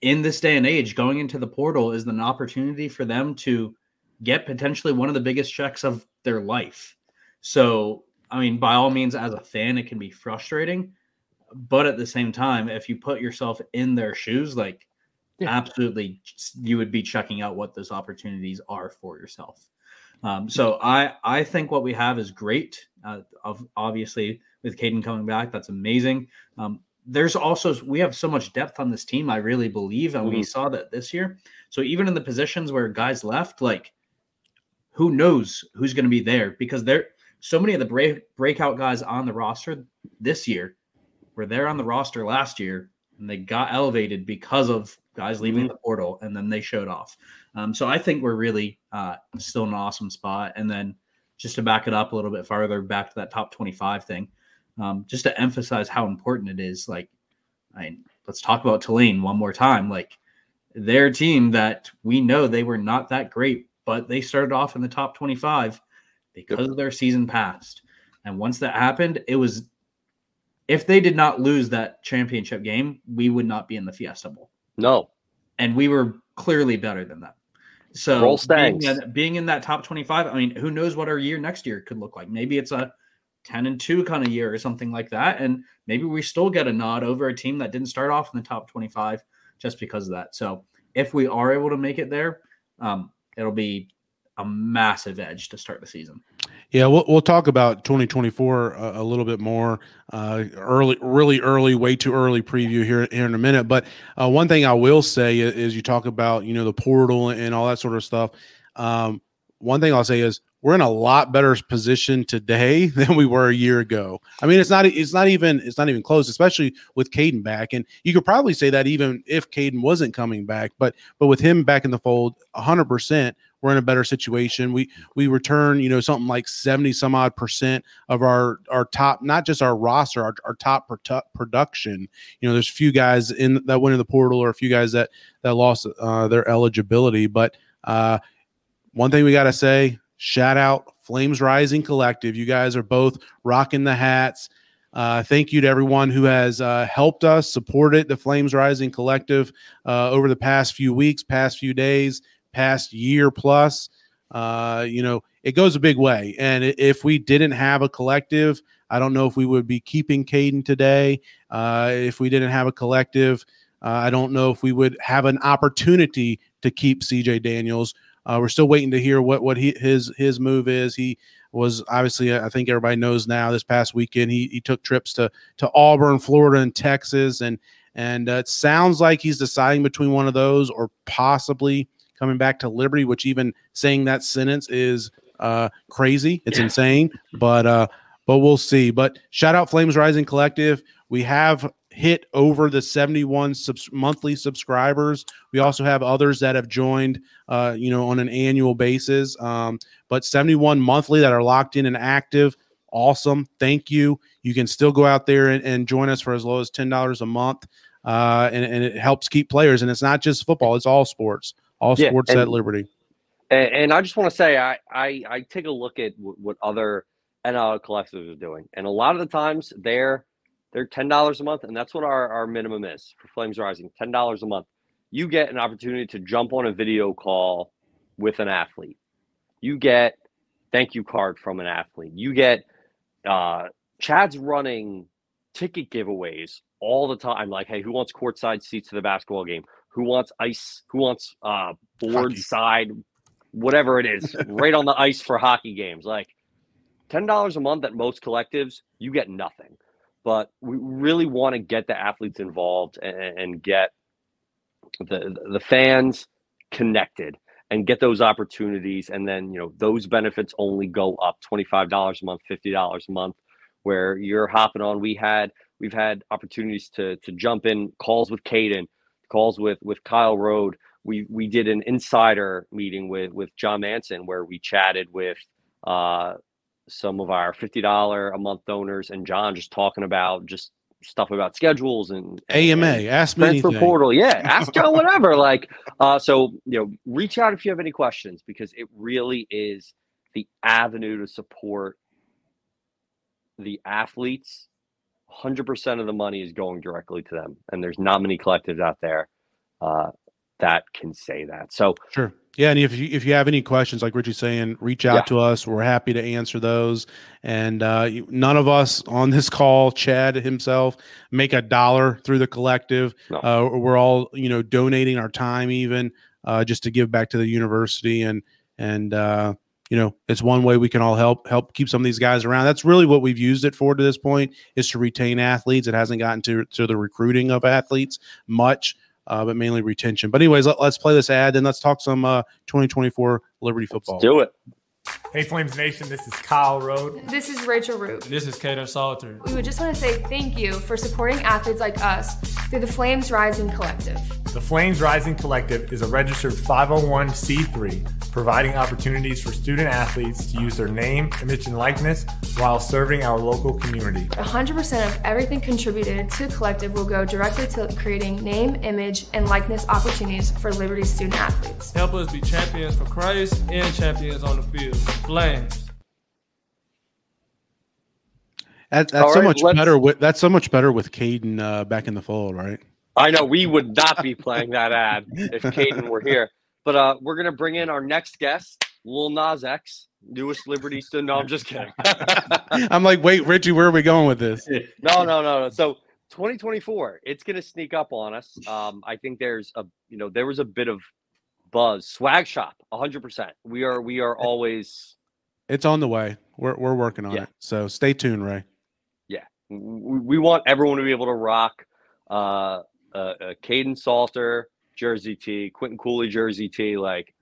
in this day and age, going into the portal is an opportunity for them to get potentially one of the biggest checks of their life. So, I mean, by all means, as a fan, it can be frustrating but at the same time, if you put yourself in their shoes, like yeah. absolutely, you would be checking out what those opportunities are for yourself. Um, so I I think what we have is great. Uh, of obviously with Kaidon coming back, that's amazing. Um, there's also we have so much depth on this team. I really believe, and mm-hmm. we saw that this year. So even in the positions where guys left, like who knows who's going to be there because there so many of the break, breakout guys on the roster this year were there on the roster last year and they got elevated because of guys leaving mm-hmm. the portal and then they showed off. Um, so I think we're really uh, still in an awesome spot. And then just to back it up a little bit farther, back to that top 25 thing, um, just to emphasize how important it is. Like, I let's talk about Tulane one more time. Like, their team that we know they were not that great, but they started off in the top 25 because yep. of their season past. And once that happened, it was if they did not lose that championship game, we would not be in the Fiesta Bowl. No. And we were clearly better than that. So being in, being in that top 25, I mean, who knows what our year next year could look like? Maybe it's a 10 and 2 kind of year or something like that. And maybe we still get a nod over a team that didn't start off in the top 25 just because of that. So if we are able to make it there, um, it'll be a massive edge to start the season. Yeah, we'll, we'll talk about 2024 a, a little bit more uh, early, really early, way too early preview here here in a minute. But uh, one thing I will say is, is, you talk about you know the portal and all that sort of stuff. Um, one thing I'll say is we're in a lot better position today than we were a year ago. I mean, it's not it's not even it's not even close, especially with Kaidon back. And you could probably say that even if Kaidon wasn't coming back, but but with him back in the fold, hundred percent, we're in a better situation. We we return, you know, something like 70 some odd percent of our our top, not just our roster, our, our top produ- production. You know, there's a few guys in that went in the portal or a few guys that that lost uh, their eligibility. But uh, one thing we got to say, shout out Flames Rising Collective. You guys are both rocking the hats. Uh, thank you to everyone who has uh, helped us, supported the Flames Rising Collective uh, over the past few weeks, past few days past year plus. Uh, you know, it goes a big way. And if we didn't have a collective, I don't know if we would be keeping Kaidon today. Uh, if we didn't have a collective, uh, I don't know if we would have an opportunity to keep CJ Daniels. Uh, we're still waiting to hear what what he, his his move is. He was obviously, I think everybody knows now. This past weekend, he he took trips to to Auburn, Florida, and Texas, and and uh, it sounds like he's deciding between one of those or possibly coming back to Liberty, which even saying that sentence is uh, crazy. It's yeah. insane, but uh, but we'll see. But shout out Flames Rising Collective. We have hit over the 71 subs- monthly subscribers. We also have others that have joined, uh, you know, on an annual basis. Um, but 71 monthly that are locked in and active. Awesome. Thank you. You can still go out there and, and join us for as low as $10 a month. Uh, and, and it helps keep players. And it's not just football, it's all sports all yeah, sports and, at Liberty. And, I just want to say, I, I, I take a look at w- what other NIL collectives are doing, and a lot of the times they're they're ten dollars a month, and that's what our, our minimum is for Flames Rising, ten dollars a month. You get an opportunity to jump on a video call with an athlete. You get thank you card from an athlete. You get uh, Chad's running ticket giveaways all the time. Like, hey, who wants courtside seats to the basketball game? Who wants ice? Who wants uh, board Hockey. side, whatever it is, right on the ice for hockey games? Like ten dollars a month at most collectives, you get nothing. But we really want to get the athletes involved and, and get the the fans connected and get those opportunities. And then you know those benefits only go up $25 a month $50 a month where you're hopping on. We had we've had opportunities to to jump in calls with Kaidon calls with with Kyle Rode we we did an insider meeting with with John Manson where we chatted with uh some of our $50 a month donors and John just talking about just stuff about schedules and, and AMA, ask me transfer anything. portal. Yeah, ask John whatever. Like, uh, so you know, reach out if you have any questions because it really is the avenue to support the athletes. Hundred percent of the money is going directly to them, and there's not many collectives out there uh, that can say that. So Sure. Yeah, and if you if you have any questions, like Richie's saying, reach out Yeah. to us. We're happy to answer those. And uh, you- none of us on this call, Chad himself, make a dollar through the collective. No. Uh, we're all you know donating our time, even uh, just to give back to the university, and and uh, you know it's one way we can all help help keep some of these guys around. That's really what we've used it for to this point is to retain athletes. It hasn't gotten to to the recruiting of athletes much uh, but mainly retention. But anyways, let, us play this ad and let's talk some uh, 2024 Liberty football. let's do it. Hey, Flames Nation, this is Kyle Rode. This is Rachel Root. This is Kaidon Salter. We would just want to say thank you for supporting athletes like us through the Flames Rising Collective. The Flames Rising Collective is a registered 501c3, providing opportunities for student athletes to use their name, image, and likeness while serving our local community. 100% of everything contributed to the collective will go directly to creating name, image, and likeness opportunities for Liberty student athletes. Help us be champions for Christ and champions on the field. Flames. That, that's All so right, much let's- better. With, that's so much better with Kaidon uh, back in the fold, right? I know we would not be playing that ad if Kaidon were here. But uh, we're gonna bring in our next guest, Lil Nas X, newest Liberty student. No, I'm just kidding. I'm like, wait, Richie, where are we going with this? no, no, no, no. So 2024, it's gonna sneak up on us. Um, I think there's a you know there was a bit of buzz. Swag shop, 100. percent We are we are always It's on the way. We're we're working on Yeah. it. So stay tuned, Ray. we, we want everyone to be able to rock uh, uh, uh Kaidon Salter jersey tee, Quinton Cooley jersey tee. Like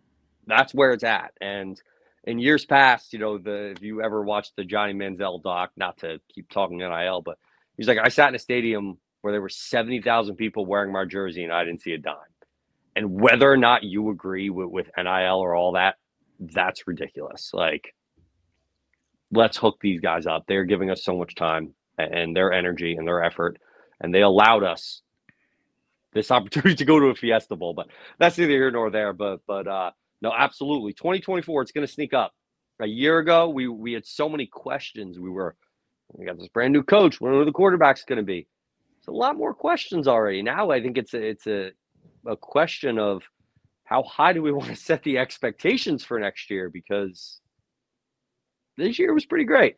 that's where it's at. And in years past, you know, the if you ever watched the Johnny Manziel doc, not to keep talking NIL, but he's like, I sat in a stadium where there were seventy thousand people wearing my jersey, and I didn't see a dime. And whether or not you agree with, with NIL or all that, that's ridiculous. Like, let's hook these guys up. They're giving us so much time and- their energy and their effort, and they allowed us this opportunity to go to a Fiesta Bowl. But that's neither here nor there. But but uh, no, absolutely, 2024, it's going to sneak up. A year ago, we we had so many questions. We were we got this brand new coach. When are the quarterbacks going to be? It's a lot more questions already. Now I think it's a it's a a question of how high do we want to set the expectations for next year because this year was pretty great.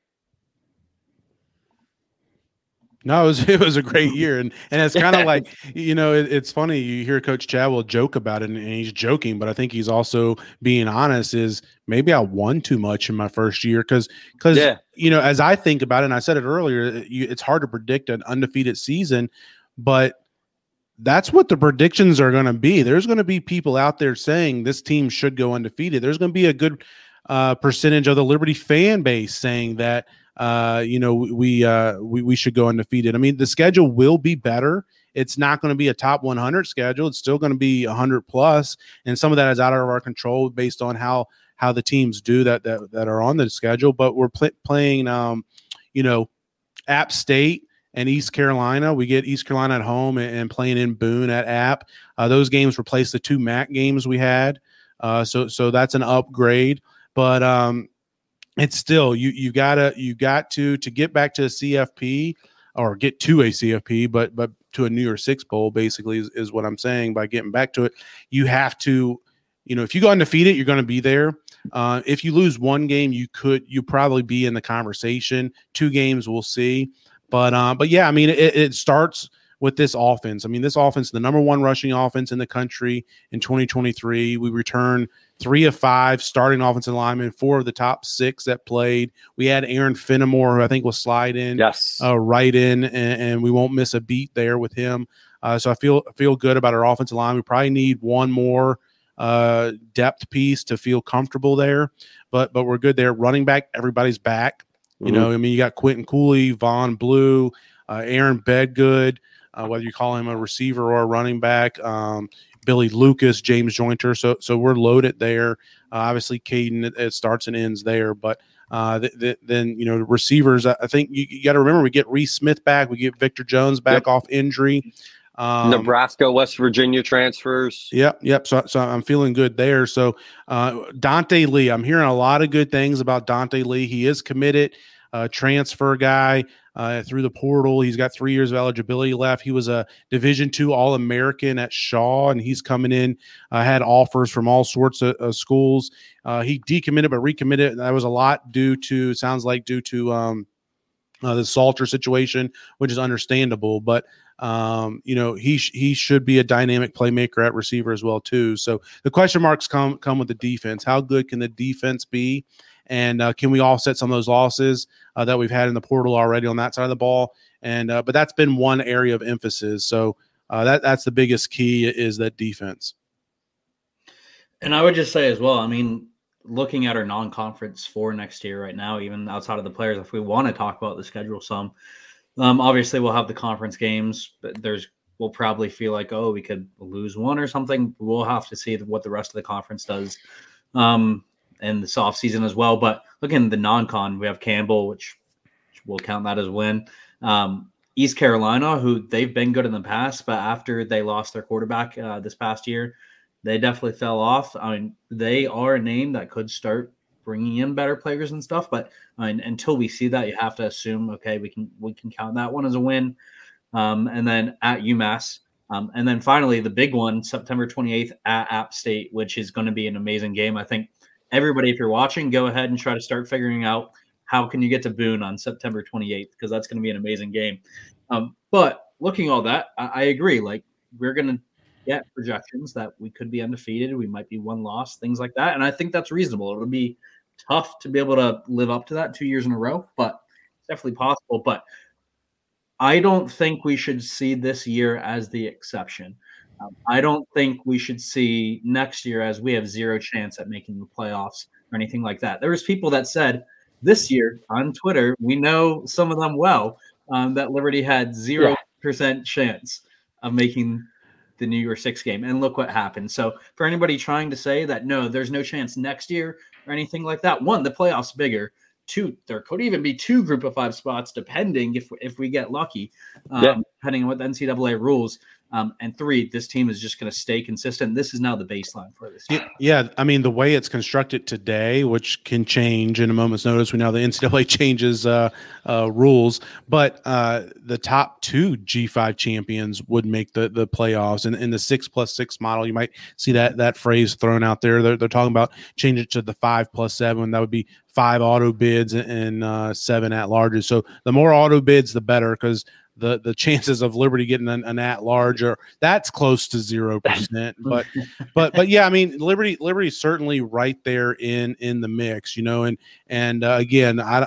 No, it was it was a great year, and and it's kind of like you know it, it's funny you hear Coach Chadwell joke about it, and he's joking, but I think he's also being honest. Is maybe I won too much in my first year because because Yeah. you know as I think about it, and I said it earlier, you, it's hard to predict an undefeated season, but that's what the predictions are going to be. There's going to be people out there saying this team should go undefeated. There's going to be a good uh, percentage of the Liberty fan base saying that uh, you know, we uh, we we should go undefeated. I mean, the schedule will be better. It's not going to be a top 100 schedule. It's still going to be 100 plus, and some of that is out of our control based on how how the teams do that that, that are on the schedule. But we're pl- playing, um, you know, App State and East Carolina. We get East Carolina at home and, and playing in Boone at App. Uh, those games replace the two MAC games we had. Uh, so so that's an upgrade, but um, it's still you you gotta you got to to get back to a CFP or get to a CFP, but but to a New Year Six bowl basically is, is what I'm saying by getting back to it. You have to, you know, if you go undefeated, you're going to be there. Uh, if you lose one game, you could you probably be in the conversation. Two games, we'll see. But uh, but yeah, I mean, it, it starts with this offense. I mean, this offense, the number one rushing offense in the country in 2023. We return three of five starting offensive linemen, four of the top six that played. We had Aaron Fenimore, who I think will slide in, yes, uh, right in, and, and, we won't miss a beat there with him. Uh, so I feel feel good about our offensive line. We probably need one more uh, depth piece to feel comfortable there, but but we're good there. Running back, everybody's back. You mm-hmm. know, I mean, you got Quinton Cooley, Vaughn Blue, uh, Aaron Bedgood uh, whether you call him a receiver or a running back. Um, Billy Lucas, James Jointer. So so we're loaded there. Uh, obviously, Kaidon it, it, starts and ends there, but uh, th- th- then you know receivers. I, I think you, you got to remember we get Reese Smith back, we get Victor Jones back yep. off injury. Um, Nebraska, West Virginia transfers. Yep, yep. So, so I'm feeling good there. So uh, Dante Lee, I'm hearing a lot of good things about Dante Lee. He is committed, uh, transfer guy uh, through the portal. He's got three years of eligibility left. He was a Division two All American at Shaw, and he's coming in. Uh, had offers from all sorts of, of schools. Uh, he decommitted but recommitted. That was a lot due to sounds like due to um, uh, the Salter situation, which is understandable. But um, you know he sh- he should be a dynamic playmaker at receiver as well too. So the question marks come come with the defense. How good can the defense be? And uh, can we offset some of those losses uh, that we've had in the portal already on that side of the ball? And uh, but that's been one area of emphasis. So uh, that that's the biggest key is that defense. And I would just say as well. I mean, looking at our non-conference for next year right now, even outside of the players, if we want to talk about the schedule some, um, obviously we'll have the conference games, but there's we'll probably feel like oh we could lose one or something. We'll have to see what the rest of the conference does. Um, in this offseason as well. But looking at the non-con, we have Campbell, which, which we'll count that as win. Um, East Carolina, who they've been good in the past, but after they lost their quarterback uh, this past year, they definitely fell off. I mean, they are a name that could start bringing in better players and stuff, but mean, until we see that, you have to assume okay, we can we can count that one as a win. Um, and then at UMass, um, and then finally the big one, September 28th at App State, which is going to be an amazing game. I think everybody, if you're watching, go ahead and try to start figuring out how can you get to Boone on September 28th because that's going to be an amazing game. Um, but looking all that, I, I agree. Like we're going to get projections that we could be undefeated, we might be one loss, things like that, and I think that's reasonable. It'll be tough to be able to live up to that two years in a row, but it's definitely possible. But I don't think we should see this year as the exception. Um, I don't think we should see next year as we have zero chance at making the playoffs or anything like that. There was people that said this year on Twitter, we know some of them well, um, that Liberty had zero percent chance of making the New Year Six game, and look what happened. So for anybody trying to say that no, there's no chance next year or anything like that, one, the playoffs bigger. Two, there could even be two group of five spots, depending if if we get lucky, um, yeah. depending on what the NCAA rules. Um, and three, this team is just going to stay consistent. This is now the baseline for this. Yeah, yeah, I mean the way it's constructed today, which can change in a moment's notice. We know the NCAA changes uh, uh, rules, but uh, the top two G5 champions would make the the playoffs. And in the six plus six model, you might see that that phrase thrown out there. They're, they're talking about change it to the five plus seven. That would be five auto bids and, uh, seven at larges. So the more auto bids, the better because the the chances of Liberty getting an, an at large or that's close to zero percent. But but but yeah, I mean Liberty Liberty certainly right there in in the mix, you know. And and uh, again, I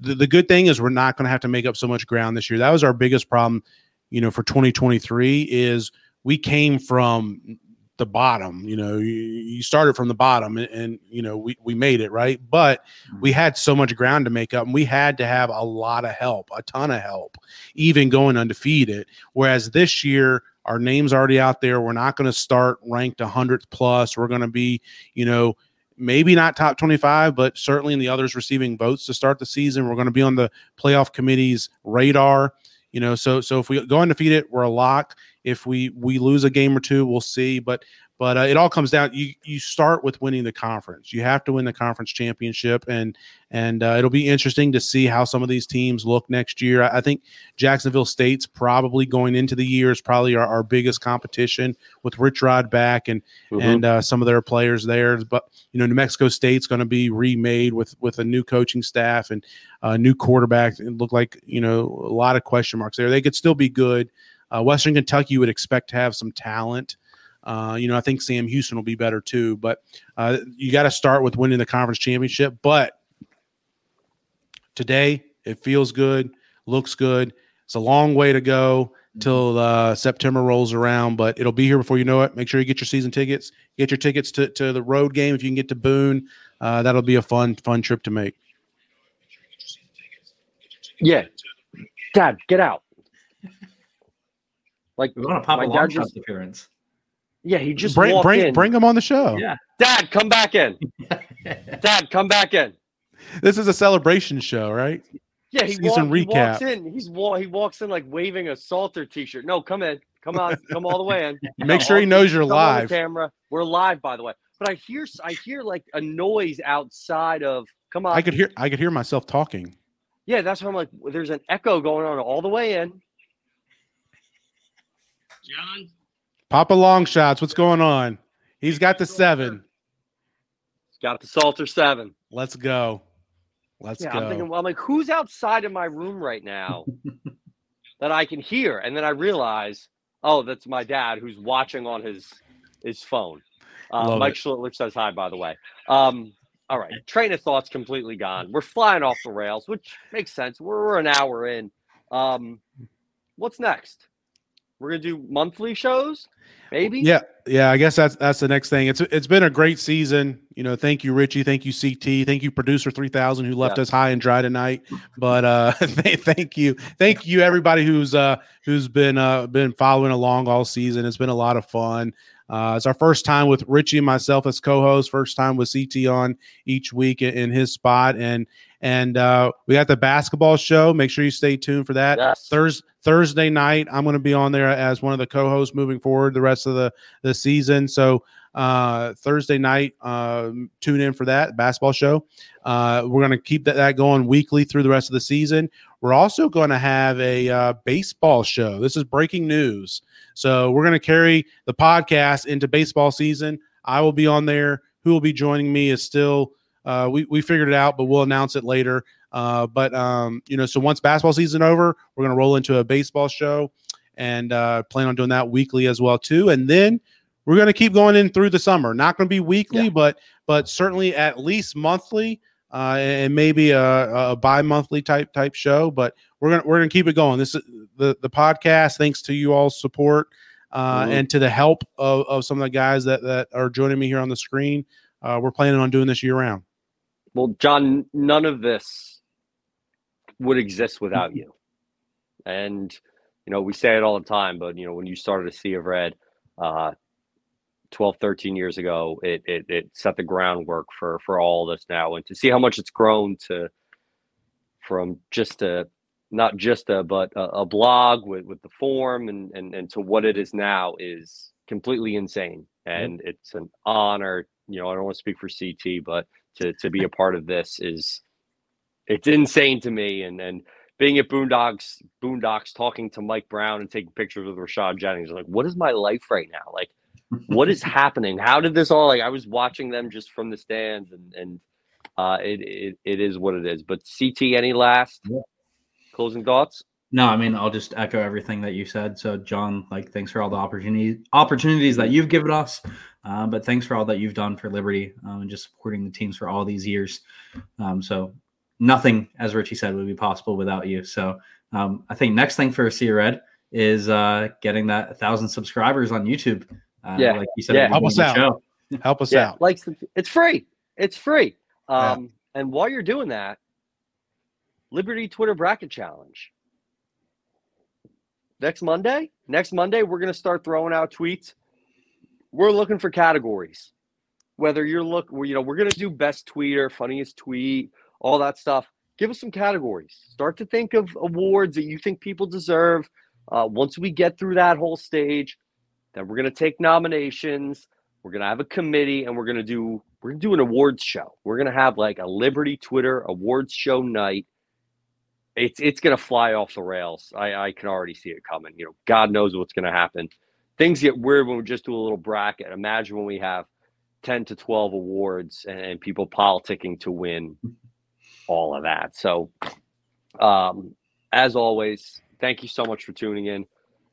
the, the good thing is we're not going to have to make up so much ground this year. That was our biggest problem, you know, for 2023 is we came from the bottom. You know, you, you started from the bottom, and, and, you know we we made it right, but we mm-hmm. had so much ground to make up, and we had to have a lot of help, a ton of help, even going undefeated. Whereas this year, our name's already out there. We're not going to start ranked 100th plus. We're going to be, you know, maybe not top 25, but certainly in the others receiving votes to start the season. We're going to be on the playoff committee's radar. You know, so so if we go undefeated, we're a lock. If we we lose a game or two, we'll see. But but uh, it all comes down. You you start with winning the conference. You have to win the conference championship, and and uh, it'll be interesting to see how some of these teams look next year. I, I think Jacksonville State's probably going into the year is probably our, our biggest competition with Rich Rod back and Mhm. and uh, some of their players there. But you know, New Mexico State's going to be remade with with a new coaching staff and a new quarterback. It looked like you know a lot of question marks there. They could still be good. Uh, Western Kentucky would expect to have some talent. Uh, you know, I think Sam Houston will be better too, but uh, you got to start with winning the conference championship. But today, it feels good, looks good. It's a long way to go till uh, September rolls around, but it'll be here before you know it. Make sure you get your season tickets. Get your tickets to, to the road game if you can get to Boone. Uh, that'll be a fun fun trip to make. Yeah. Dad, get out. Like, We want to pop My a dad long just- shot appearance. Yeah, he just bring bring in. bring him on the show. Yeah. Dad, come back in. Dad, come back in. This is a celebration show, right? Yeah, he, Season walk, he walks in. He's wa- he walks in like waving a Salter T-shirt. No, come in, come on, come all the way in. Make sure he knows you're Come on the live. camera. We're live, by the way. But I hear I hear like a noise outside of. Come on. I could hear I could hear myself talking. Yeah, that's why I'm like. There's an echo going on all the way in. John, Papa Long Shots, what's going on? He's got the seven. He's Got the Salter Seven. Let's go. Let's yeah, go. I'm thinking. Well, I'm like, who's outside of my room right now that I can hear? And then I realize, oh, that's my dad who's watching on his his phone. Uh, Mike it. Schlitlich says hi, by the way. Um, all right, train of thoughts completely gone. We're flying off the rails, which makes sense. We're, we're an hour in. Um, what's next? We're gonna do monthly shows, maybe. Yeah, yeah. I guess that's that's the next thing. It's it's been a great season. You know, thank you, Richie. Thank you, CT. Thank you, producer three thousand, who left Yeah. us high and dry tonight. But uh, thank you, thank you, everybody who's uh who's been uh been following along all season. It's been a lot of fun. Uh, it's our first time with Richie and myself as co-hosts. First time with CT on each week in his spot, and and uh, we got the basketball show. Make sure you stay tuned for that. Yes. Thurs Thursday night, I'm going to be on there as one of the co-hosts moving forward the rest of the the season. So uh, Thursday night, um, tune in for that basketball show. Uh, we're going to keep that, that going weekly through the rest of the season. We're also going to have a uh, baseball show. This is breaking news. So we're going to carry the podcast into baseball season. I will be on there. Who will be joining me is still uh, we we figured it out, but we'll announce it later. Uh, but um, you know, so once basketball season over, we're gonna roll into a baseball show, and uh, plan on doing that weekly as well too. And then we're gonna keep going in through the summer. Not gonna be weekly, Yeah. but but certainly at least monthly, uh, and maybe a, a bi-monthly type type show. But we're gonna we're gonna keep it going. This is the the podcast. Thanks to you all's support. Uh, Mhm. and to the help of, of some of the guys that, that are joining me here on the screen, uh, we're planning on doing this year round. Well, John, none of this would exist without you. And, you know, we say it all the time, but, you know, when you started a Sea of Red uh, 12, 13 years ago, it, it, it set the groundwork for, for all this now. And to see how much it's grown to from just a, not just a, but a, a blog with, with the form and, and, and to what it is now is completely insane. And it's an honor, you know, I don't want to speak for CT, but to to be a part of this is it's insane to me. And and being at boondocks boondocks talking to mike brown and taking pictures with rashad jennings I'm like what is my life right now? Like what is happening? How did this all like i was watching them just from the stands and and uh it it, it is what it is. But ct any last Yeah. closing thoughts? No, I mean I'll just echo everything that you said. So, John, like, thanks for all the opportunities opportunities that you've given us, uh, but thanks for all that you've done for Liberty um, and just supporting the teams for all these years. Um, so, nothing, as Richie said, would be possible without you. So, um, I think next thing for Sea Red is uh, getting that thousand subscribers on YouTube. Uh, Yeah. like you said, Yeah. Help us beginning of the out. show. Help us yeah out. like it's free it's free Yeah. um and while you're doing that liberty twitter bracket challenge next monday next monday we're going to start throwing out tweets we're looking for categories whether you're look you know we're going to do best tweeter funniest tweet all that stuff give us some categories start to think of awards that you think people deserve uh, once we get through that whole stage then we're going to take nominations We're gonna have a committee, and we're gonna do we're gonna do an awards show. We're gonna have like a Liberty Twitter awards show night. It's it's gonna fly off the rails. I, I can already see it coming. You know, God knows what's gonna happen. Things get weird when we just do a little bracket. Imagine when we have ten to twelve awards and, and people politicking to win all of that. So, um, as always, thank you so much for tuning in.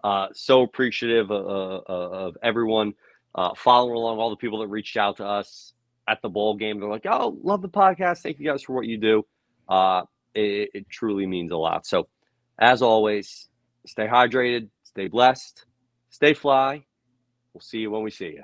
Uh, so appreciative uh, uh, of everyone uh, following along, all the people that reached out to us at the bowl game. They're like, "Oh, love the podcast. Thank you guys for what you do." Uh, it, it truly means a lot. So, as always, stay hydrated, stay blessed, stay fly. We'll see you when we see you.